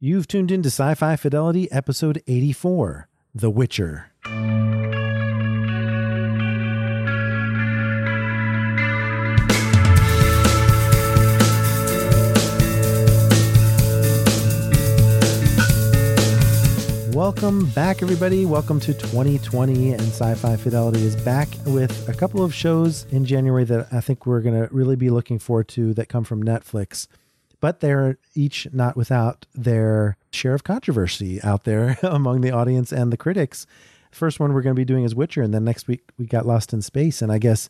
You've tuned into Sci Fi Fidelity, episode 84 The Witcher. Welcome back, everybody. Welcome to 2020, and Sci Fi Fidelity is back with a couple of shows in January that I think we're going to really be looking forward to that come from Netflix. But they're each not without their share of controversy out there among the audience and the critics. First one we're going to be doing is Witcher, and then next week we got Lost in Space. And I guess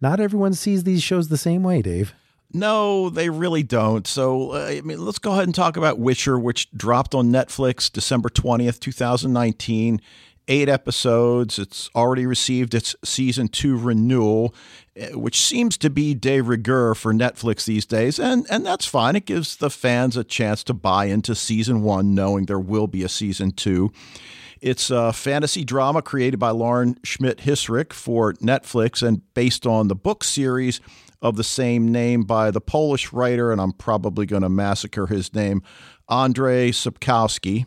not everyone sees these shows the same way, Dave. No, they really don't. So, uh, I mean, let's go ahead and talk about Witcher, which dropped on Netflix December 20th, 2019. Eight episodes. It's already received its season two renewal, eh, which seems to be de rigueur for Netflix these days. And, and that's fine. It gives the fans a chance to buy into season one, knowing there will be a season two. It's a fantasy drama created by Lauren Schmidt Hissrich for Netflix and based on the book series of the same name by the Polish writer, and I'm probably going to massacre his name, Andrzej Sapkowski.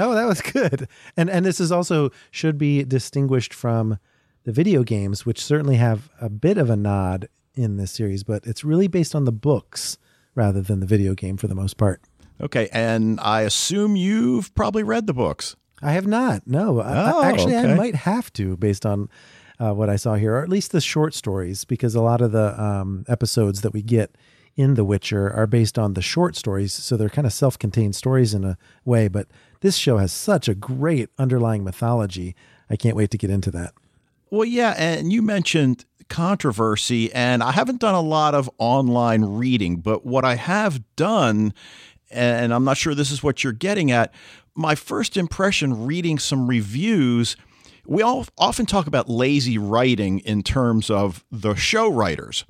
Oh, that was good. And and this is also should be distinguished from the video games, which certainly have a bit of a nod in this series, but it's really based on the books rather than the video game for the most part. Okay, and I assume you've probably read the books. I have not. No, oh, I, actually, okay. I might have to based on uh, what I saw here, or at least the short stories, because a lot of the um, episodes that we get in The Witcher are based on the short stories, so they're kind of self-contained stories in a way. But this show has such a great underlying mythology. I can't wait to get into that. Well, yeah, and you mentioned controversy, and I haven't done a lot of online reading, but what I have done, and I'm not sure this is what you're getting at, my first impression reading some reviews we all often talk about lazy writing in terms of the show writers.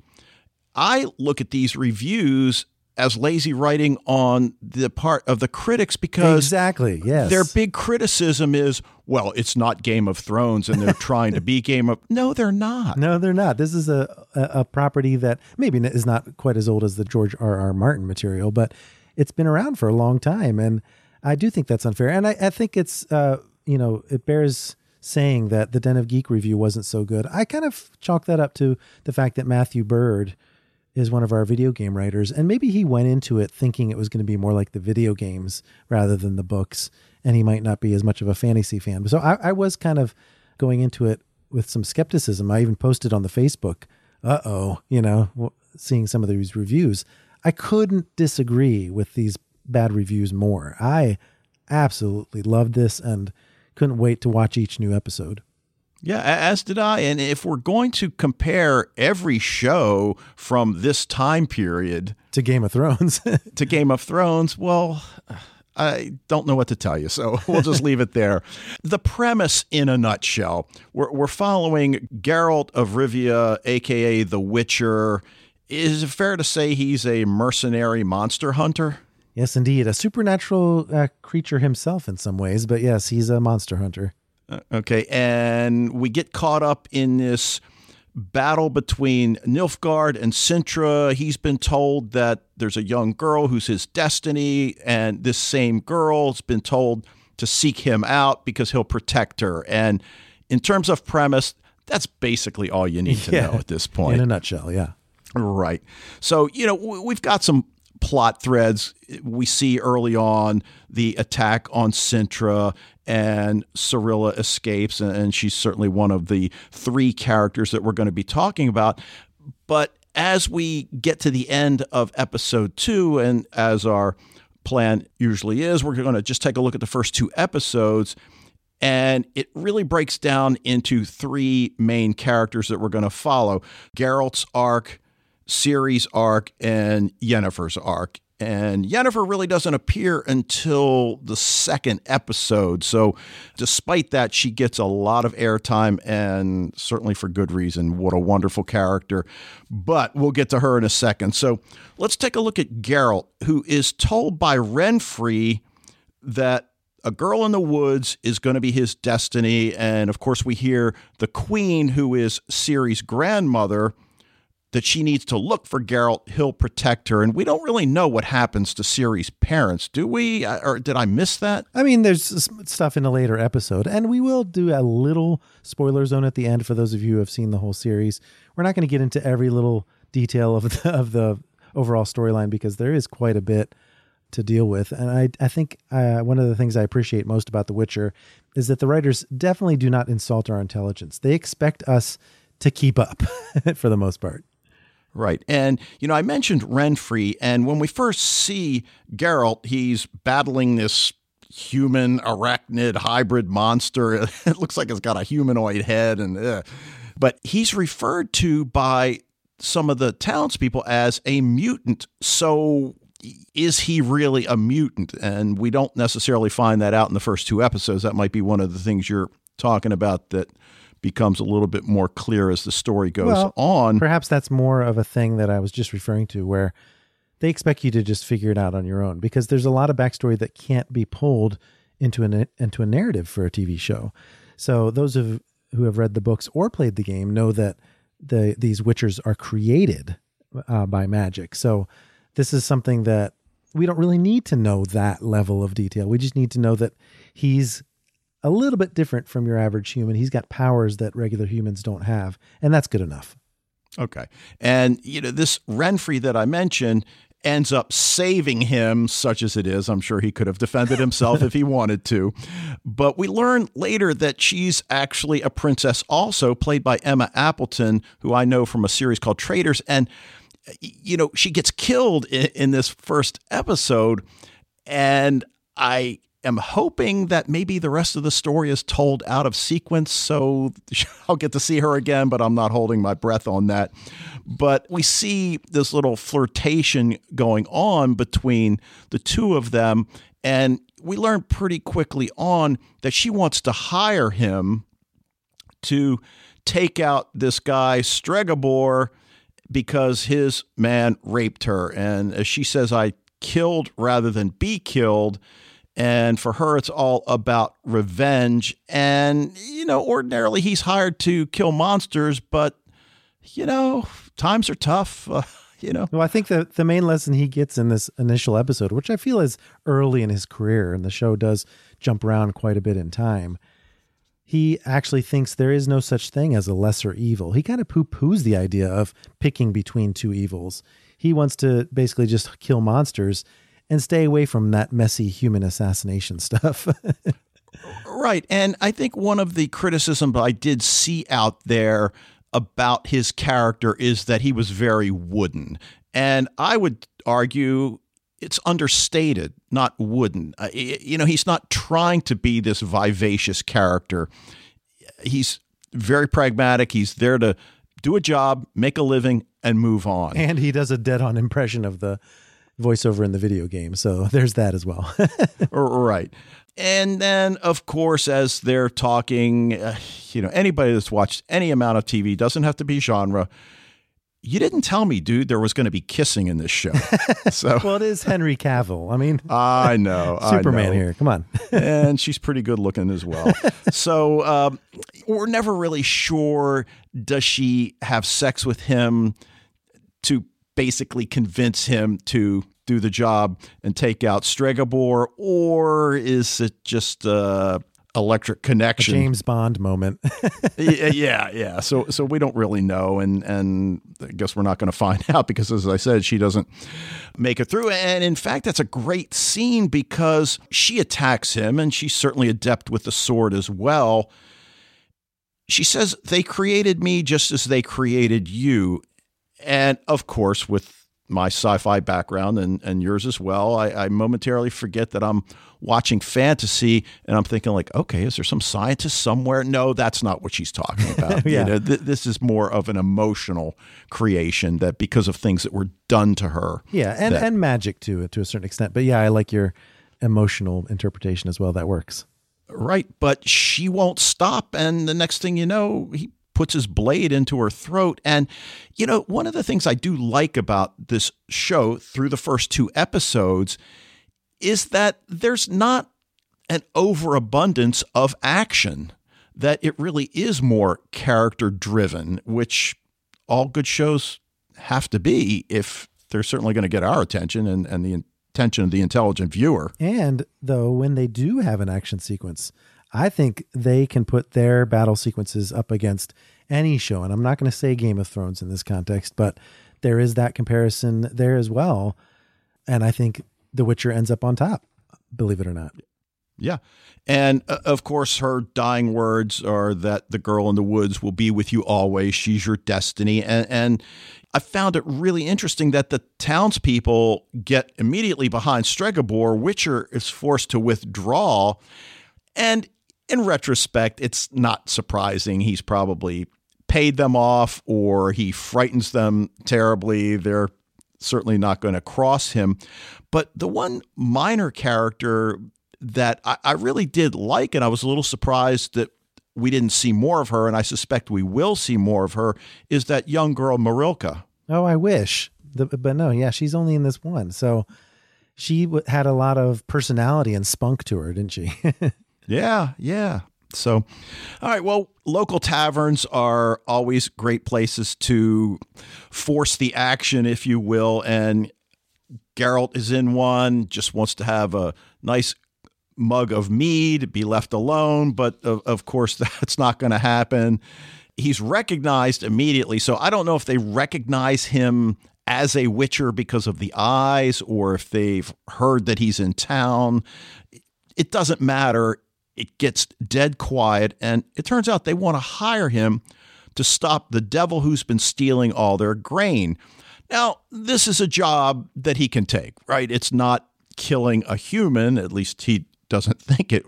I look at these reviews as lazy writing on the part of the critics because exactly yes. their big criticism is well it's not game of thrones and they're trying to be game of no they're not. No they're not. This is a, a, property that maybe is not quite as old as the george r r. Martin material but it's been around for a long time and i do think that's unfair. And i, I think it's uh, you know it bears saying that the Den of Geek review wasn't so good. I kind of chalk that up to the fact that Matthew Byrd is one of our video game writers, and maybe he went into it thinking it was going to be more like the video games rather than the books, and he might not be as much of a fantasy fan. So I, I was kind of going into it with some skepticism. I even posted on the Facebook, uh oh, you know, seeing some of these reviews. I couldn't disagree with these bad reviews more. I absolutely loved this and couldn't wait to watch each new episode. Yeah, as did I. And if we're going to compare every show from this time period to Game of Thrones, to Game of Thrones, well, I don't know what to tell you, so we'll just leave it there. The premise, in a nutshell, we're, we're following Geralt of Rivia, aka the Witcher. Is it fair to say he's a mercenary monster hunter? Yes, indeed. A supernatural uh, creature himself in some ways, but yes, he's a monster hunter. Uh, okay. And we get caught up in this battle between Nilfgaard and Cintra. He's been told that there's a young girl who's his destiny, and this same girl's been told to seek him out because he'll protect her. And in terms of premise, that's basically all you need to Yeah. know at this point. In a nutshell, yeah. Right. So, you know, we've got some plot threads. We see early on the attack on Cintra, and Cirilla escapes, and- she's certainly one of the three characters that we're going to be talking about. But as we get to the end of episode two, and as our plan usually is, we're going to just take a look at the first two episodes. And it really breaks down into three main characters that we're going to follow Geralt's arc, Ciri's arc, and Yennefer's arc. And Yennefer really doesn't appear until the second episode. So, despite that, she gets a lot of airtime and certainly for good reason. What a wonderful character. But we'll get to her in a second. So, let's take a look at Geralt, who is told by Renfri that a girl in the woods is going to be his destiny. And of course, we hear the queen, who is Ciri's grandmother, that she needs to look for Geralt. He'll protect her. And we don't really know what happens to Ciri's parents, do we? Or did I miss that? I mean, there's stuff in a later episode, and we will do a little spoiler zone at the end for those of you who have seen the whole series. We're not going to get into every little detail of the, of the overall storyline because there is quite a bit to deal with. And I, I think uh, one of the things I appreciate most about The Witcher is that the writers definitely do not insult our intelligence. They expect us to keep up for the most part. Right. And, you know, I mentioned Renfri, and when we first see Geralt, he's battling this human arachnid hybrid monster. It looks like it's got a humanoid head, and uh, but he's referred to by some of the townspeople as a mutant. So is he really a mutant? And we don't necessarily find that out in the first two episodes. That might be one of the things you're talking about that becomes a little bit more clear as the story goes well, on. Perhaps that's more of a thing that I was just referring to where they expect you to just figure it out on your own because there's a lot of backstory that can't be pulled into an into a narrative for a TV show. So those of who have read the books or played the game know that the these witchers are created uh, by magic. So this is something that we don't really need to know that level of detail. We just need to know that he's a little bit different from your average human. He's got powers that regular humans don't have, and that's good enough. Okay. And you know, this Renfri that I mentioned ends up saving him, such as it is. I'm sure he could have defended himself if he wanted to. But we learn later that she's actually a princess, also played by Emma Appleton, who I know from a series called Traitors. And you know, she gets killed in, in this first episode. And I am hoping that maybe the rest of the story is told out of sequence. So I'll get to see her again, but I'm not holding my breath on that. But we see this little flirtation going on between the two of them. And we learn pretty quickly on that she wants to hire him to take out this guy, Stregobor, because his man raped her. And as she says, I killed rather than be killed. And for her, it's all about revenge. And, you know, ordinarily he's hired to kill monsters, but, you know, times are tough. Uh, you know? Well, I think that the main lesson he gets in this initial episode, which I feel is early in his career, and the show does jump around quite a bit in time, he actually thinks there is no such thing as a lesser evil. He kind of poo poos the idea of picking between two evils. He wants to basically just kill monsters and stay away from that messy human assassination stuff. right. And I think one of the criticisms I did see out there about his character is that he was very wooden. And I would argue it's understated, not wooden. Uh, you know, he's not trying to be this vivacious character. He's very pragmatic. He's there to do a job, make a living, and move on. And he does a dead on impression of the voiceover in the video game. So there's that as well. right. And then, of course, as they're talking, uh, you know, anybody that's watched any amount of TV doesn't have to be genre you didn't tell me, dude, there was going to be kissing in this show. So well, it is Henry Cavill. I mean, I know Superman I know. here. Come on, and she's pretty good looking as well. So um, we're never really sure. Does she have sex with him to basically convince him to do the job and take out Stregobor, or is it just uh, electric connection. A James Bond moment. yeah, yeah. So so we don't really know and and I guess we're not going to find out because as I said she doesn't make it through and in fact that's a great scene because she attacks him and she's certainly adept with the sword as well. She says they created me just as they created you and of course with my sci-fi background and, and yours as well, I, I, momentarily forget that I'm watching fantasy and I'm thinking like, okay, is there some scientist somewhere? No, that's not what she's talking about. yeah. You know, th- this is more of an emotional creation that because of things that were done to her. Yeah, and, that, and magic to to a certain extent. But yeah, I like your emotional interpretation as well. That works. Right, but she won't stop, and the next thing you know, he puts his blade into her throat. And, you know, one of the things I do like about this show through the first two episodes is that there's not an overabundance of action, that it really is more character driven, which all good shows have to be if they're certainly going to get our attention and, and the attention of the intelligent viewer. And though, when they do have an action sequence, I think they can put their battle sequences up against any show. And I'm not going to say Game of Thrones in this context, but there is that comparison there as well. And I think The Witcher ends up on top, believe it or not. Yeah. And uh, of course, her dying words are that the girl in the woods will be with you always. She's your destiny. And, and I found it really interesting that the townspeople get immediately behind Stregobor. Witcher is forced to withdraw. And in retrospect, it's not surprising. He's probably paid them off or he frightens them terribly. They're certainly not going to cross him. But the one minor character that I, I, really did like, and I was a little surprised that we didn't see more of her, and I suspect we will see more of her, is that young girl, Marilka. Oh, I wish. The, but no, yeah, she's only in this one. So she had a lot of personality and spunk to her, didn't she? Yeah, yeah. So, all right. Well, local taverns are always great places to force the action, if you will. And Geralt is in one, just wants to have a nice mug of mead, be left alone. But of, of course, that's not going to happen. He's recognized immediately. So I don't know if they recognize him as a Witcher because of the eyes or if they've heard that he's in town. It doesn't matter it gets dead quiet, and it turns out they want to hire him to stop the devil who's been stealing all their grain. Now, this is a job that he can take, right? It's not killing a human, at least he doesn't think it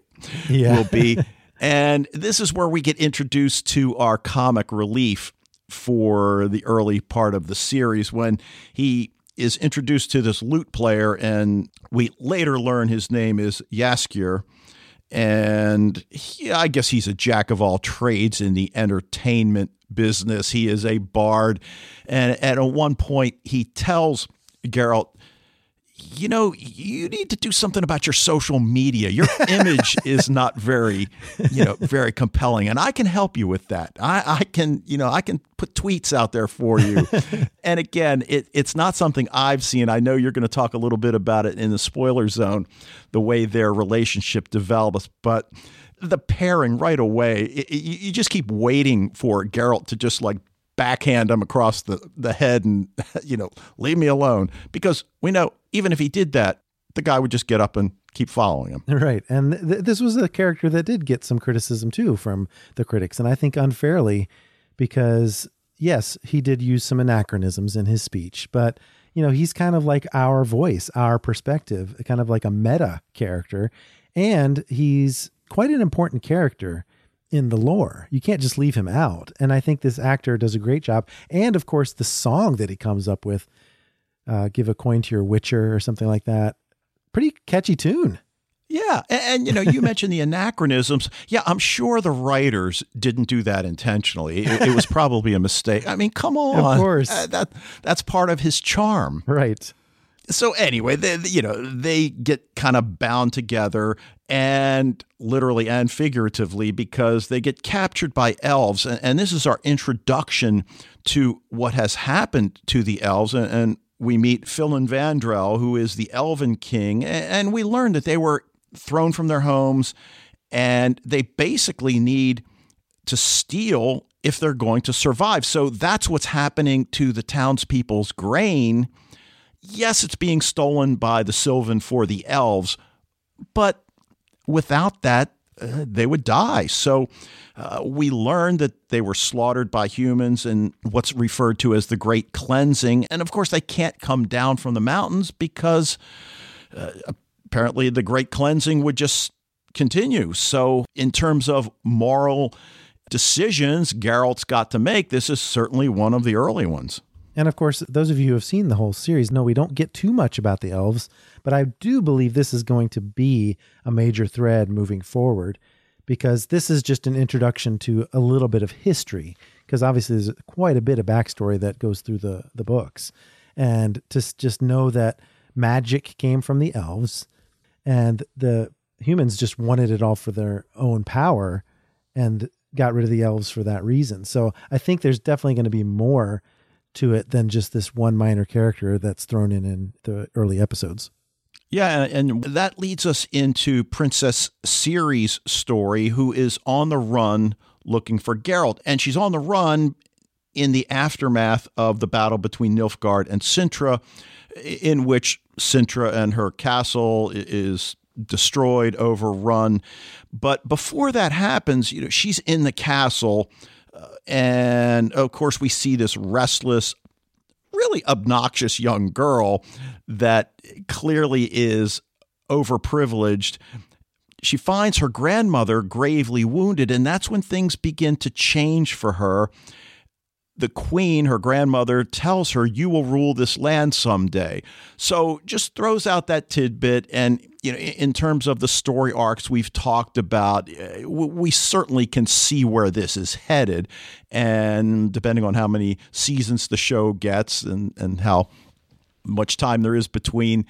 yeah. will be. and this is where we get introduced to our comic relief for the early part of the series when he is introduced to this lute player, and we later learn his name is Jaskier and he, I guess he's a jack of all trades in the entertainment business. He is a bard, and, at one point he tells Geralt, you know, you need to do something about your social media. Your image is not very, you know, very compelling. And I can help you with that. I, I can, you know, I can put tweets out there for you. and again, it, it's not something I've seen. I know you're going to talk a little bit about it in the spoiler zone, the way their relationship develops. But the pairing right away, it, it, you just keep waiting for Geralt to just like backhand him across the, the head and, you know, leave me alone. Because we know even if he did that, the guy would just get up and keep following him. Right. And th- this was a character that did get some criticism too from the critics. And I think unfairly because, yes, he did use some anachronisms in his speech, but. You know, he's kind of like our voice, our perspective, kind of like a meta character. And he's quite an important character in the lore. You can't just leave him out. And I think this actor does a great job. And of course, the song that he comes up with, uh, "Give a Coin to Your Witcher" or something like that, pretty catchy tune. Yeah, and, and, you know, you mentioned the anachronisms. Yeah, I'm sure the writers didn't do that intentionally. It, it was probably a mistake. I mean, come on, of course, uh, that that's part of his charm, right? So anyway, they, you know, they get kind of bound together and literally and figuratively because they get captured by elves. And, and this is our introduction to what has happened to the elves. And, and we meet Filavandrel, who is the elven king. And we learn that they were thrown from their homes and they basically need to steal if they're going to survive. So that's what's happening to the townspeople's grain yes, it's being stolen by the Sylvan for the elves, but without that, uh, they would die. So uh, we learn that they were slaughtered by humans in what's referred to as the Great Cleansing. And of course, they can't come down from the mountains because uh, apparently the Great Cleansing would just continue. So, in terms of moral decisions Geralt's got to make, this is certainly one of the early ones. And of course, those of you who have seen the whole series know we don't get too much about the elves, but I do believe this is going to be a major thread moving forward because this is just an introduction to a little bit of history. Because obviously, there's quite a bit of backstory that goes through the, the books. And to just know that magic came from the elves and the humans just wanted it all for their own power and got rid of the elves for that reason. So I think there's definitely going to be more to it than just this one minor character that's thrown in in the early episodes. Yeah, and that leads us into Princess Ciri's story, who is on the run looking for Geralt. And she's on the run in the aftermath of the battle between Nilfgaard and Cintra, in which Cintra and her castle is destroyed, overrun. But before that happens, you know, she's in the castle. And of course, we see this restless, really obnoxious young girl that clearly is overprivileged. She finds her grandmother gravely wounded, and that's when things begin to change for her the queen, her grandmother, tells her, You will rule this land someday. So just throws out that tidbit. And, you know, in terms of the story arcs we've talked about, uh, we certainly can see where this is headed. And depending on how many seasons the show gets and, and how much time there is between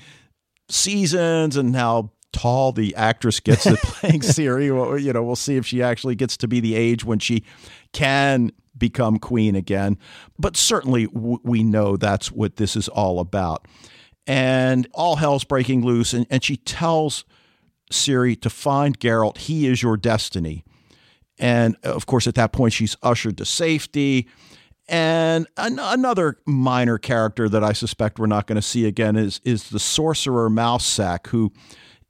seasons and how tall the actress gets at playing Ciri, Well, you know, we'll see if she actually gets to be the age when she can become queen again. But certainly w- we know that's what this is all about. And all hell's breaking loose. And, and she tells Ciri to find Geralt. He is your destiny. And uh, of course, at that point, she's ushered to safety. And an- another minor character that I suspect we're not going to see again is, is the sorcerer Mousesack, who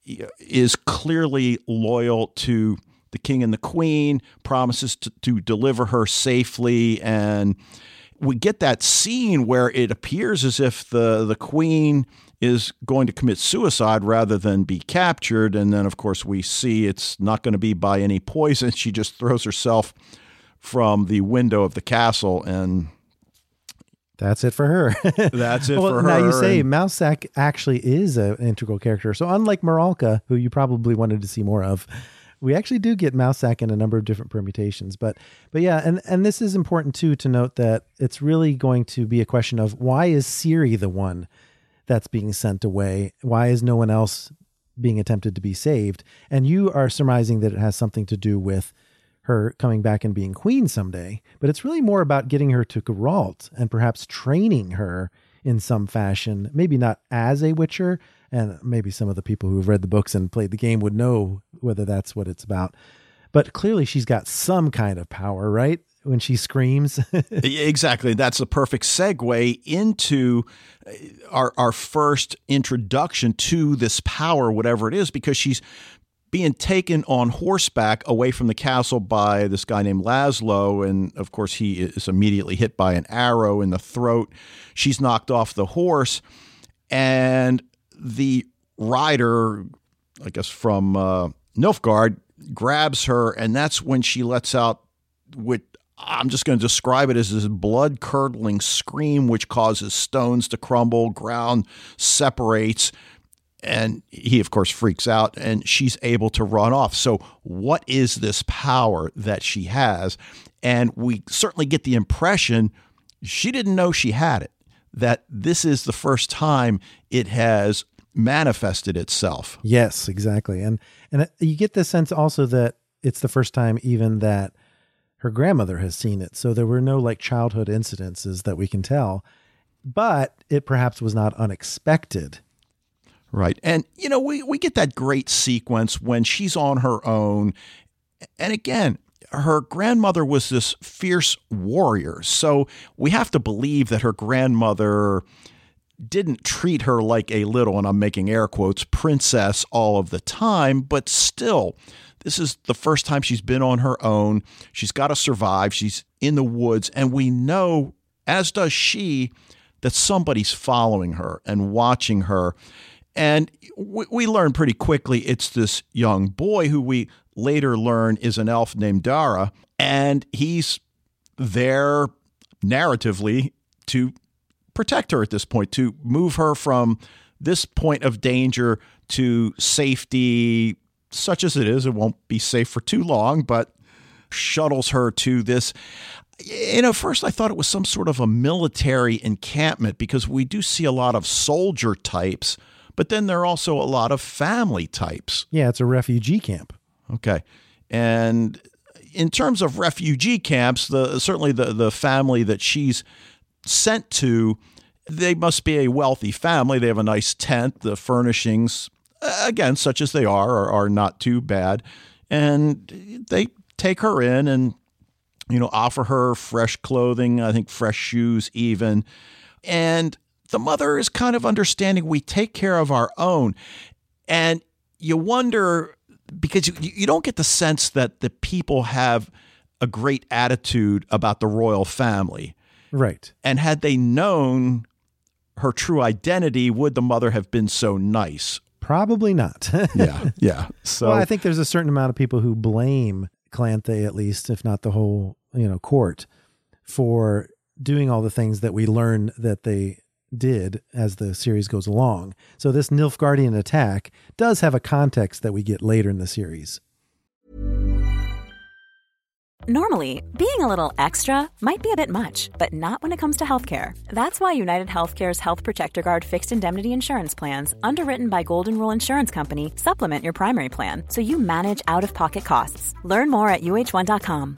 uh, is clearly loyal to the king and the queen, promises to, to deliver her safely. And we get that scene where it appears as if the, the queen is going to commit suicide rather than be captured. And then, of course, we see it's not going to be by any poison. She just throws herself from the window of the castle and that's it for her. That's it well, for her. Now you say and, Mousesack actually is an integral character. So unlike Marilka, who you probably wanted to see more of, we actually do get Mousesack in a number of different permutations. But but yeah, and and this is important too to note that it's really going to be a question of why is Ciri the one that's being sent away? Why is no one else being attempted to be saved? And you are surmising that it has something to do with her coming back and being queen someday. But it's really more about getting her to Geralt and perhaps training her in some fashion, maybe not as a Witcher, and maybe some of the people who have read the books and played the game would know whether that's what it's about. But clearly, she's got some kind of power, right? When she screams. exactly. That's a perfect segue into uh, our, our first introduction to this power, whatever it is, because she's being taken on horseback away from the castle by this guy named Laszlo. And of course, he is immediately hit by an arrow in the throat. She's knocked off the horse. And the rider, I guess from uh, Nilfgaard, grabs her, and that's when she lets out what I'm just going to describe it as this blood curdling scream, which causes stones to crumble, ground separates. And he, of course, freaks out and she's able to run off. So, what is this power that she has? And we certainly get the impression she didn't know she had it, that this is the first time it has manifested itself. Yes, exactly. And and uh, you get the sense also that it's the first time even that her grandmother has seen it. So there were no like childhood incidences that we can tell. But it perhaps was not unexpected. Right. And you know, we we get that great sequence when she's on her own. And again, her grandmother was this fierce warrior. So we have to believe that her grandmother didn't treat her like a little, and I'm making air quotes, princess all of the time, but still, This is the first time she's been on her own. She's got to survive. She's in the woods. And we know, as does she, that somebody's following her and watching her. And we, we learn pretty quickly it's this young boy who we later learn is an elf named Dara. And he's there narratively to protect her at this point, to move her from this point of danger to safety, such as it is. It won't be safe for too long, but shuttles her to this. You know, first I thought it was some sort of a military encampment because we do see a lot of soldier types, but then there are also a lot of family types. Yeah, it's a refugee camp. Okay. And in terms of refugee camps, the certainly the, the family that she's sent to, they must be a wealthy family. They have a nice tent. The furnishings, again, such as they are, are, are not too bad. And they take her in and, you know, offer her fresh clothing, I think fresh shoes even. And the mother is kind of understanding we take care of our own. And you wonder because you, you don't get the sense that the people have a great attitude about the royal family. Right. And had they known her true identity, would the mother have been so nice? Probably not. yeah. Yeah. So well, I think there's a certain amount of people who blame Calanthe, at least, if not the whole, you know, court, for doing all the things that we learn that they did as the series goes along. So this Nilfgaardian attack does have a context that we get later in the series. Normally, being a little extra might be a bit much, but not when it comes to healthcare. That's why United Healthcare's Health Protector Guard fixed indemnity insurance plans, underwritten by Golden Rule Insurance Company, supplement your primary plan so you manage out of pocket costs. Learn more at uh1.com.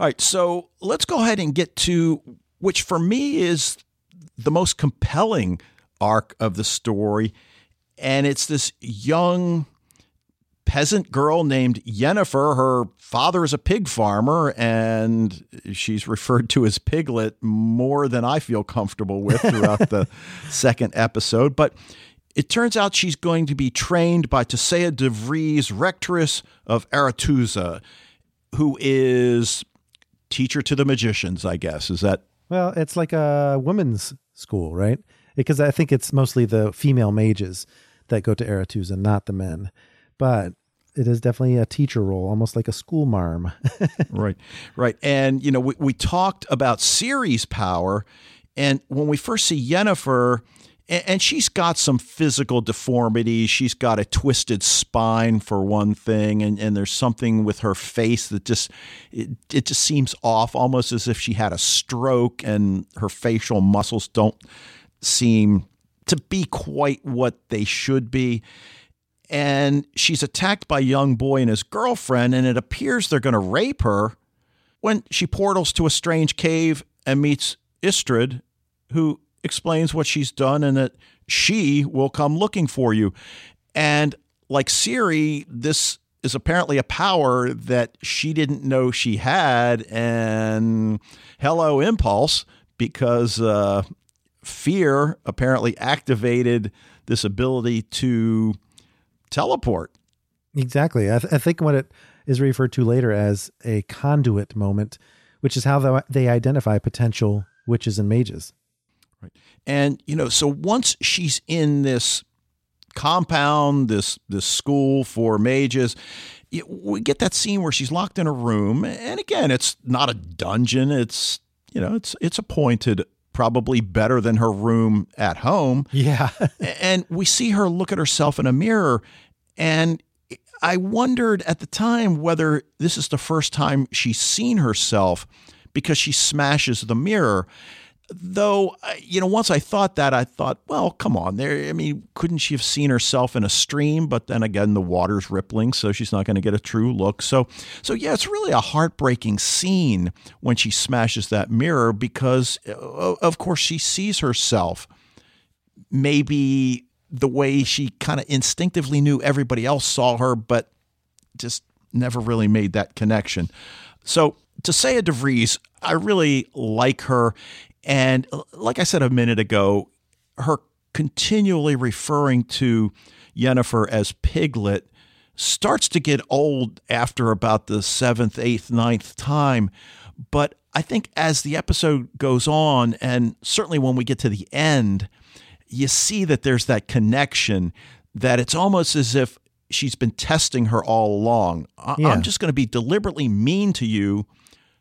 All right, so let's go ahead and get to which for me is the most compelling arc of the story. And it's this young peasant girl named Yennefer. Her father is a pig farmer, and she's referred to as Piglet more than I feel comfortable with throughout the second episode. But it turns out she's going to be trained by Tissaia de Vries, rectress of Aretuza, who is teacher to the magicians, I guess. Is that? Well, it's like a women's school, right? Because I think it's mostly the female mages that go to Aretuza, not the men. But it is definitely a teacher role, almost like a school marm. right, right. And, you know, we, we talked about Ciri's power. And when we first see Yennefer, and she's got some physical deformities. She's got a twisted spine for one thing, and, and there's something with her face that just it, it just seems off, almost as if she had a stroke, and her facial muscles don't seem to be quite what they should be. And she's attacked by a young boy and his girlfriend, and it appears they're going to rape her when she portals to a strange cave and meets Istredd, who explains what she's done and that she will come looking for you. And like Ciri, this is apparently a power that she didn't know she had. And hello, impulse, because uh, fear apparently activated this ability to teleport. Exactly. I, th- I, think what it is referred to later as a conduit moment, which is how they identify potential witches and mages. Right. And you know, so once she's in this compound, this this school for mages, we get that scene where she's locked in a room, and again, it's not a dungeon. It's you know, it's it's appointed probably better than her room at home. Yeah. and we see her look at herself in a mirror, and I wondered at the time whether this is the first time she's seen herself because she smashes the mirror Though, you know, once I thought that, I thought, well, come on, there. I mean, couldn't she have seen herself in a stream? But then again, the water's rippling, so she's not going to get a true look. So, so yeah, it's really a heartbreaking scene when she smashes that mirror because, uh, of course, she sees herself maybe the way she kind of instinctively knew everybody else saw her, but just never really made that connection. So, Tissaia de Vries, I really like her. And uh, like I said a minute ago, her continually referring to Yennefer as Piglet starts to get old after about the seventh, eighth, ninth time. But I think as the episode goes on, and certainly when we get to the end, you see that there's that connection that it's almost as if she's been testing her all along. I- Yeah. I'm just going to be deliberately mean to you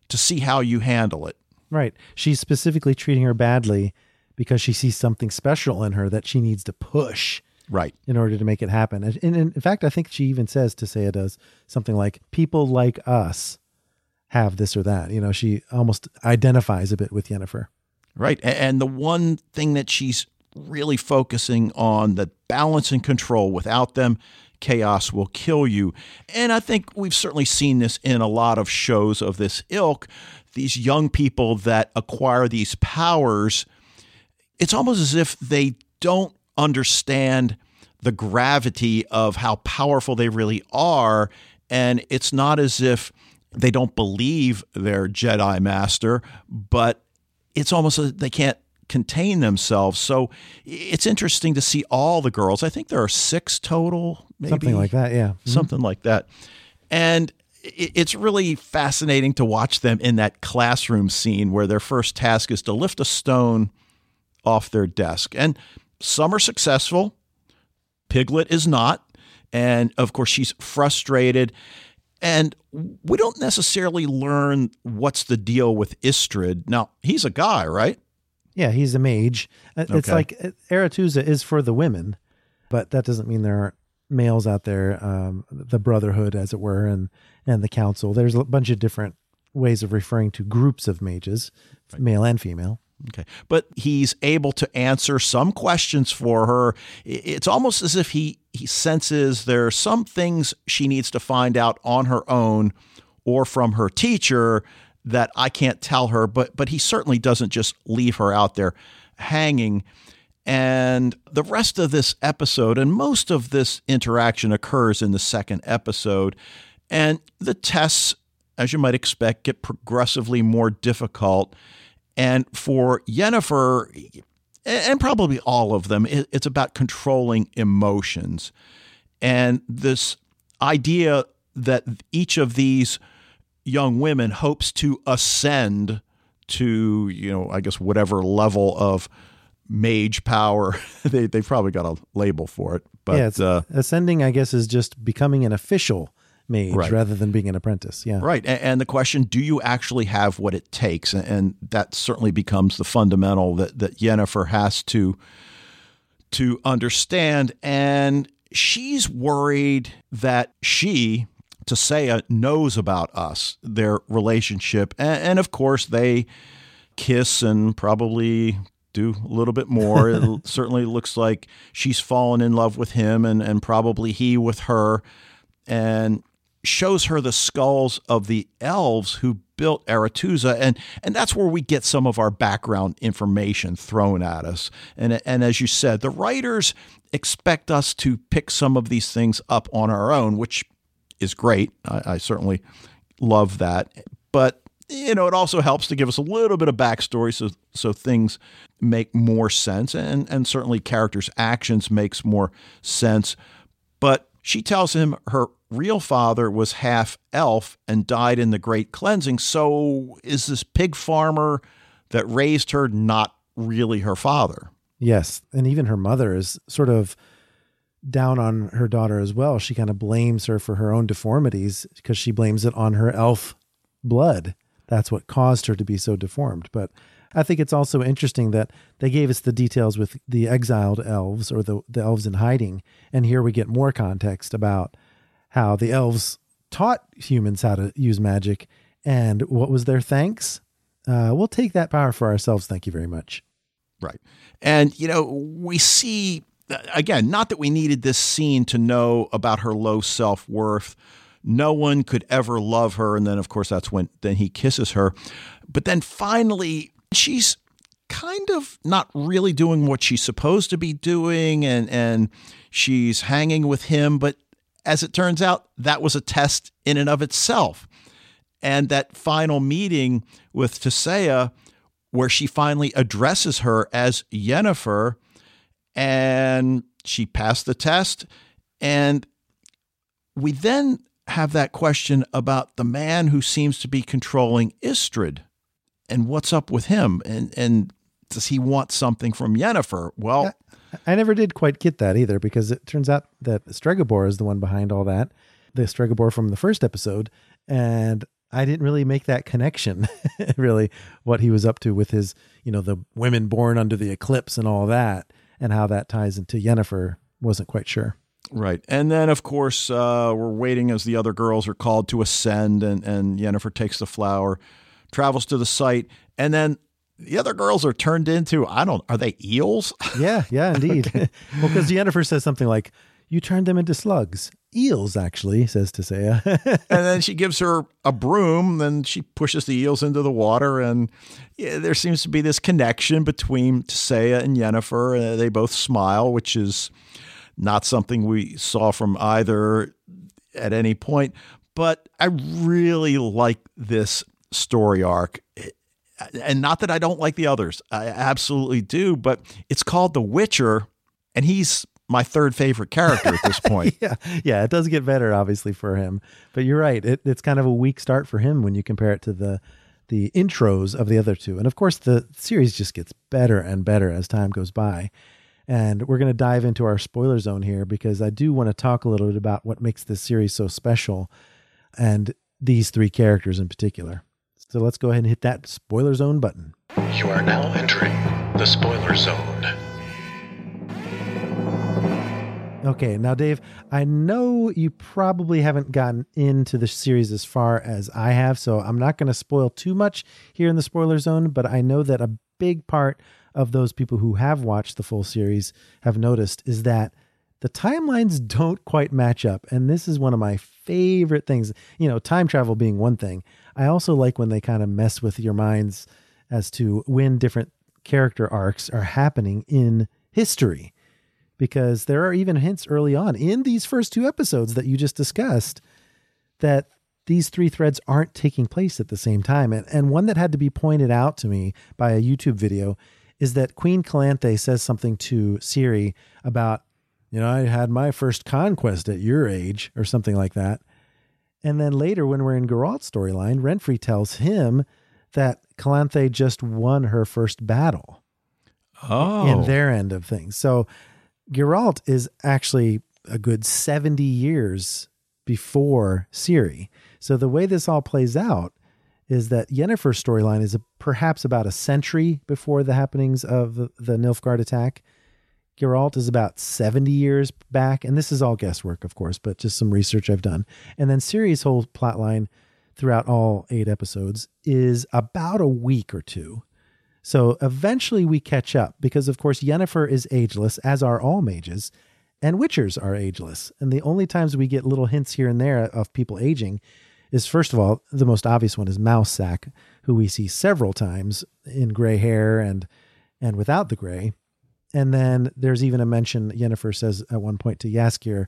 to see how you handle it. Right. She's specifically treating her badly because she sees something special in her that she needs to push Right. in order to make it happen. And, and in fact, I think she even says to say it does something like, people like us have this or that. You know, she almost identifies a bit with Yennefer. Right. And the one thing that she's really focusing on that balance and control without them chaos will kill you. And I think we've certainly seen this in a lot of shows of this ilk. These young people that acquire these powers, it's almost as if they don't understand the gravity of how powerful they really are. And it's not as if they don't believe their Jedi master, but it's almost as they can't contain themselves. So it's interesting to see all the girls. I think there are six total, maybe Something like that. Yeah. Mm-hmm. something like that. And it's really fascinating to watch them in that classroom scene where their first task is to lift a stone off their desk. And some are successful, Piglet is not. And of course, she's frustrated. And we don't necessarily learn what's the deal with Istredd. Now, he's a guy, right? Yeah. He's a mage. Uh, It's Okay. like uh, Aretuza is for the women, but that doesn't mean there aren't males out there, um, the brotherhood, as it were, and, and the council. There's a bunch of different ways of referring to groups of mages, male and female. Okay. But he's able to answer some questions for her. It's almost as if he, he senses there are some things she needs to find out on her own or from her teacher that I can't tell her, but but he certainly doesn't just leave her out there hanging. And the rest of this episode and most of this interaction occurs in the second episode. And the tests, as you might expect, get progressively more difficult. And for Yennefer, and probably all of them, it's about controlling emotions. And this idea that each of these young women hopes to ascend to, you know, I guess whatever level of mage power. they, they've probably got a label for it. But yeah, uh, ascending, I guess, is just becoming an official mage Right. rather than being an apprentice. Yeah. Right. And the question, do you actually have what it takes? And- And that certainly becomes the fundamental that, that Yennefer has to to understand. And she's worried that she, Tissaia, knows about us, their relationship. And, and of course, they kiss and probably do a little bit more. it certainly looks like she's fallen in love with him and, and probably he with her. And shows her the skulls of the elves who built Aretuza, and and that's where we get some of our background information thrown at us. And and as you said, the writers expect us to pick some of these things up on our own, which is great. I, I certainly love that, but you know, it also helps to give us a little bit of backstory so so things make more sense, and and certainly characters' actions makes more sense. But she tells him her real father was half elf and died in the Great Cleansing. So is this pig farmer that raised her not really her father? Yes. And even her mother is sort of down on her daughter as well. She kind of blames her for her own deformities because she blames it on her elf blood. That's what caused her to be so deformed. But I think it's also interesting that they gave us the details with the exiled elves or the, the elves in hiding. And here we get more context about how the elves taught humans how to use magic and what was their thanks? uh, we'll take that power for ourselves. Thank you very much. Right. And, you know, we see, again, not that we needed this scene to know about her low self worth. No one could ever love her. And then, of course, that's when then he kisses her. But then finally, she's kind of not really doing what she's supposed to be doing. And, and she's hanging with him. But as it turns out, that was a test in and of itself. And that final meeting with Tissaia where she finally addresses her as Yennefer, and she passed the test. And we then have that question about the man who seems to be controlling Istredd and what's up with him and and does he want something from Yennefer? Well, I, I never did quite get that either because it turns out that Stregobor is the one behind all that. The Stregobor from the first episode and I didn't really make that connection, really, what he was up to with his, you know, the women born under the eclipse and all that, and how that ties into Yennefer. Wasn't quite sure. Right. And then, of course, uh, we're waiting as the other girls are called to ascend, and, and Yennefer takes the flower, travels to the site, and then the other girls are turned into, I don't, are they eels? Yeah, yeah, indeed. well, because Yennefer says something like, you turned them into slugs. Eels, actually, says Tissaia. and then she gives her a broom, then she pushes the eels into the water, and yeah, there seems to be this connection between Tissaia and Yennefer. Uh, they both smile, which is not something we saw from either at any point. But I really like this story arc. And not that I don't like the others, I absolutely do, but it's called The Witcher, and he's my third favorite character at this point. yeah, yeah, it does get better, obviously, for him. But you're right; it, it's kind of a weak start for him when you compare it to the the intros of the other two. And of course, the series just gets better and better as time goes by. And we're going to dive into our spoiler zone here because I do want to talk a little bit about what makes this series so special and these three characters in particular. So let's go ahead and hit that spoiler zone button. You are now entering the spoiler zone. Okay, now Dave, I know you probably haven't gotten into the series as far as I have, so I'm not going to spoil too much here in the spoiler zone, but I know that a big part of those people who have watched the full series have noticed is that the timelines don't quite match up. And this is one of my favorite things. You know, time travel being one thing. I also like when they kind of mess with your minds as to when different character arcs are happening in history because there are even hints early on in these first two episodes that you just discussed that these three threads aren't taking place at the same time. And, and one that had to be pointed out to me by a YouTube video is that Queen Calanthe says something to Ciri about, you know, I had my first conquest at your age or something like that. And then later, when we're in Geralt's storyline, Renfri tells him that Calanthe just won her first battle. Oh. In their end of things. So Geralt is actually a good 70 years before Ciri. So the way this all plays out is that Yennefer's storyline is a, perhaps about a century before the happenings of the, the Nilfgaard attack. Geralt is about 70 years back, and this is all guesswork, of course, but just some research I've done. And then Ciri's whole plotline throughout all eight episodes is about a week or two. So eventually we catch up because, of course, Yennefer is ageless, as are all mages, and Witchers are ageless. And the only times we get little hints here and there of people aging is, first of all, the most obvious one is Mousesack, who we see several times in gray hair and and without the gray. And then there's even a mention Yennefer says at one point to Jaskier,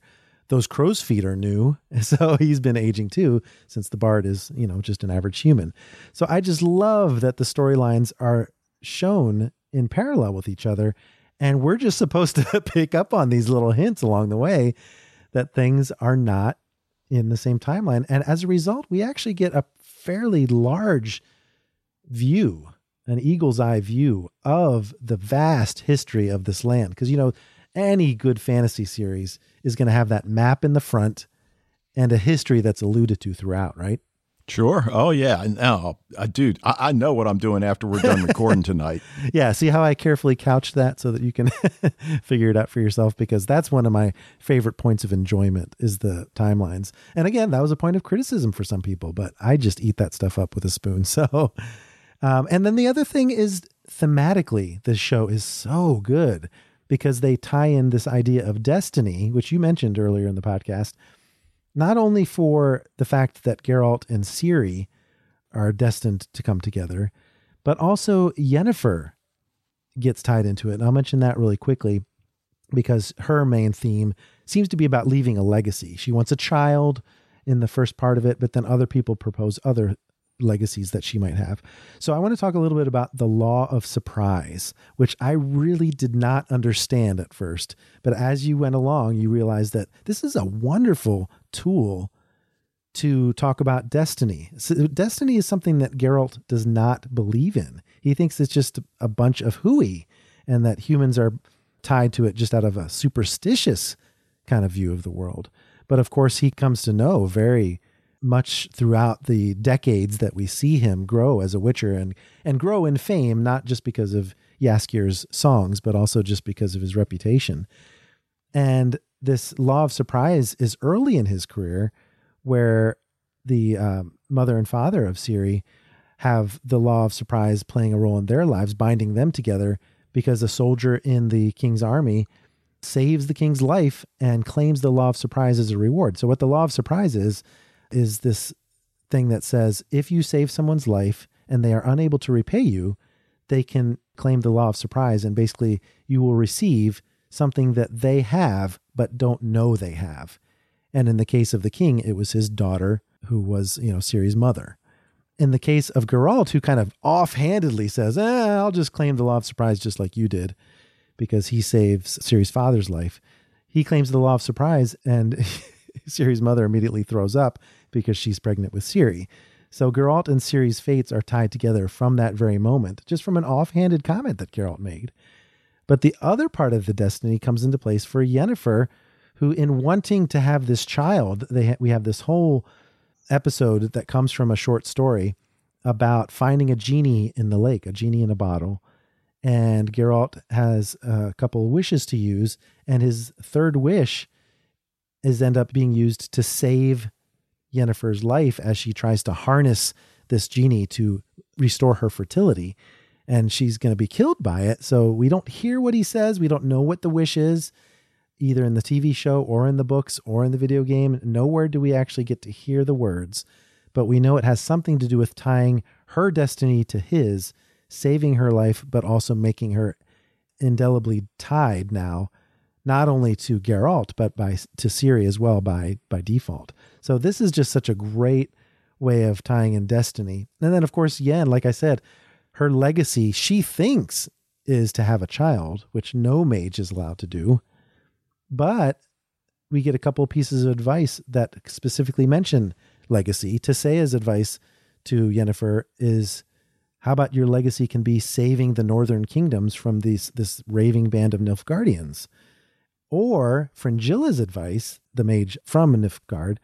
those crow's feet are new. So he's been aging too, since the bard is, you know, just an average human. So I just love that the storylines are shown in parallel with each other. And we're just supposed to pick up on these little hints along the way that things are not in the same timeline. And as a result, we actually get a fairly large view, an eagle's eye view of the vast history of this land. Because, you know, any good fantasy series is going to have that map in the front and a history that's alluded to throughout, right? Sure. Oh yeah. No, uh, dude, I, I, know what I'm doing after we're done recording tonight. yeah. See how I carefully couched that so that you can figure it out for yourself because that's one of my favorite points of enjoyment is the timelines. And again, that was a point of criticism for some people, but I just eat that stuff up with a spoon. So Um, and then the other thing is thematically, this show is so good because they tie in this idea of destiny, which you mentioned earlier in the podcast, not only for the fact that Geralt and Ciri are destined to come together, but also Yennefer gets tied into it. And I'll mention that really quickly because her main theme seems to be about leaving a legacy. She wants a child in the first part of it, but then other people propose other legacies that she might have. So I want to talk a little bit about the law of surprise, which I really did not understand at first. But as you went along, you realized that this is a wonderful tool to talk about destiny. So destiny is something that Geralt does not believe in. He thinks it's just a bunch of hooey and that humans are tied to it just out of a superstitious kind of view of the world. But of course, he comes to know very much throughout the decades that we see him grow as a Witcher and and grow in fame, not just because of Jaskier's songs, but also just because of his reputation. And this law of surprise is early in his career, where the um, mother and father of Ciri have the law of surprise playing a role in their lives, binding them together because a soldier in the king's army saves the king's life and claims the law of surprise as a reward. So, what the law of surprise is, is this thing that says if you save someone's life and they are unable to repay you, they can claim the law of surprise and basically you will receive something that they have but don't know they have. And in the case of the king, it was his daughter who was, you know, Ciri's mother. In the case of Geralt, who kind of offhandedly says, eh, I'll just claim the law of surprise just like you did, because he saves Ciri's father's life. He claims the law of surprise, and Ciri's mother immediately throws up because she's pregnant with Ciri. So Geralt and Ciri's fates are tied together from that very moment, just from an offhanded comment that Geralt made. But the other part of the destiny comes into place for Yennefer, who, in wanting to have this child, they ha- we have this whole episode that comes from a short story about finding a genie in the lake, a genie in a bottle. And Geralt has a couple wishes to use, and his third wish is end up being used to save Yennefer's life as she tries to harness this genie to restore her fertility. And she's going to be killed by it. So we don't hear what he says. We don't know what the wish is, either in the TV show or in the books or in the video game. Nowhere do we actually get to hear the words. But we know it has something to do with tying her destiny to his, saving her life, but also making her indelibly tied now not only to Geralt but by to Ciri as well by by default. So this is just such a great way of tying in destiny. And then of course Yen, like I said, her legacy she thinks is to have a child, which no mage is allowed to do. But we get a couple pieces of advice that specifically mention legacy. To say as advice to Yennefer is how about your legacy can be saving the northern kingdoms from these this raving band of Nilfgaardians? Or Fringilla's advice, the mage from Nilfgaard,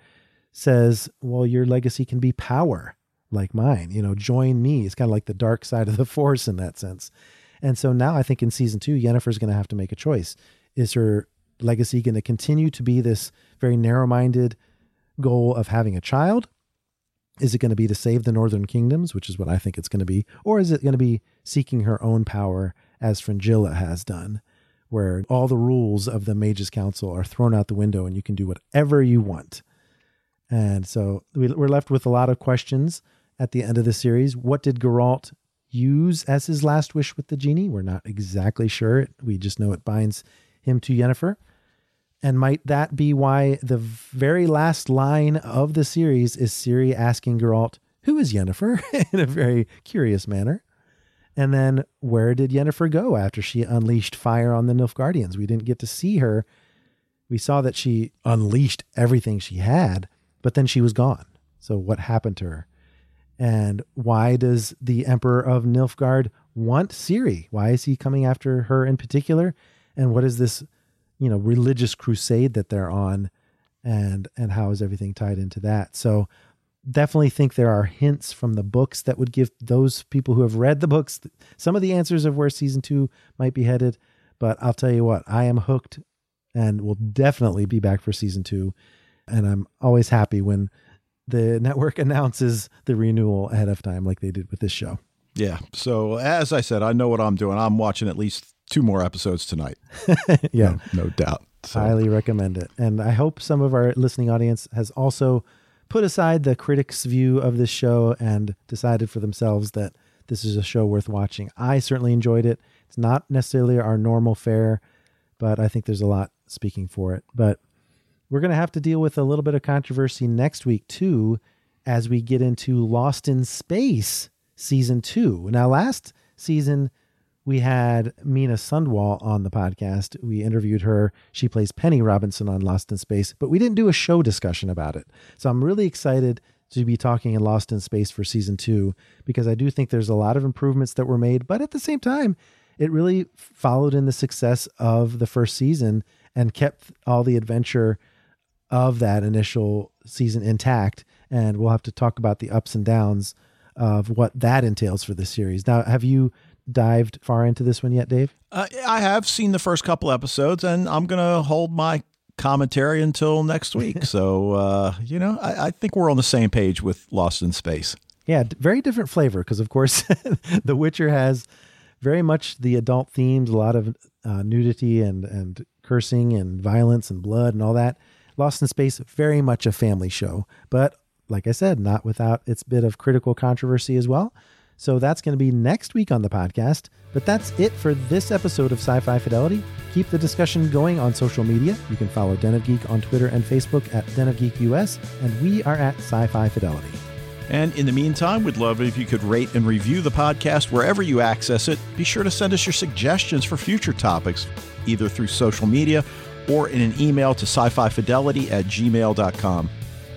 says, well, your legacy can be power like mine. You know, join me. It's kind of like the dark side of the force in that sense. And so now I think in season two, Yennefer's going to have to make a choice. Is her legacy going to continue to be this very narrow minded goal of having a child? Is it going to be to save the northern kingdoms, which is what I think it's going to be? Or is it going to be seeking her own power as Fringilla has done? where all the rules of the Mages Council are thrown out the window and you can do whatever you want. And so we're left with a lot of questions at the end of the series. What did Geralt use as his last wish with the genie? We're not exactly sure. We just know it binds him to Yennefer. And might that be why the very last line of the series is Ciri asking Geralt, Who is Yennefer? in a very curious manner. And then where did Yennefer go after she unleashed fire on the Nilfgaardians? We didn't get to see her. We saw that she unleashed everything she had, but then she was gone. So what happened to her? And why does the Emperor of Nilfgaard want Ciri? Why is he coming after her in particular? And what is this, you know, religious crusade that they're on? And and how is everything tied into that? So definitely think there are hints from the books that would give those people who have read the books some of the answers of where season two might be headed. But I'll tell you what, I am hooked and will definitely be back for season two. And I'm always happy when the network announces the renewal ahead of time, like they did with this show. Yeah. So as I said, I know what I'm doing. I'm watching at least two more episodes tonight. yeah, no, no doubt. So. Highly recommend it. And I hope some of our listening audience has also put aside the critics' view of this show and decided for themselves that this is a show worth watching. I certainly enjoyed it. It's not necessarily our normal fare, but I think there's a lot speaking for it. But we're going to have to deal with a little bit of controversy next week, too, as we get into Lost in Space season two. Now, last season, we had Mina Sundwall on the podcast. We interviewed her. She plays Penny Robinson on Lost in Space, but we didn't do a show discussion about it. So I'm really excited to be talking in Lost in Space for season two because I do think there's a lot of improvements that were made, but at the same time, it really followed in the success of the first season and kept all the adventure of that initial season intact. And we'll have to talk about the ups and downs of what that entails for the series. Now, have you dived far into this one yet, Dave? Uh, I have seen the first couple episodes, and I'm going to hold my commentary until next week. so, uh, you know, I, I, think we're on the same page with Lost in Space. Yeah, very different flavor because, of course, The Witcher has very much the adult themes, a lot of uh, nudity and and cursing and violence and blood and all that. Lost in Space, very much a family show, but like I said, not without its bit of critical controversy as well. So that's going to be next week on the podcast. But that's it for this episode of Sci Fi Fidelity. Keep the discussion going on social media. You can follow Den of Geek on Twitter and Facebook at Den of Geek US, and we are at Sci Fi Fidelity. And in the meantime, we'd love if you could rate and review the podcast wherever you access it. Be sure to send us your suggestions for future topics, either through social media or in an email to sci fi fidelity at gmail.com.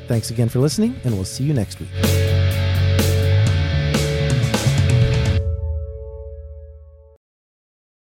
Thanks again for listening, and we'll see you next week.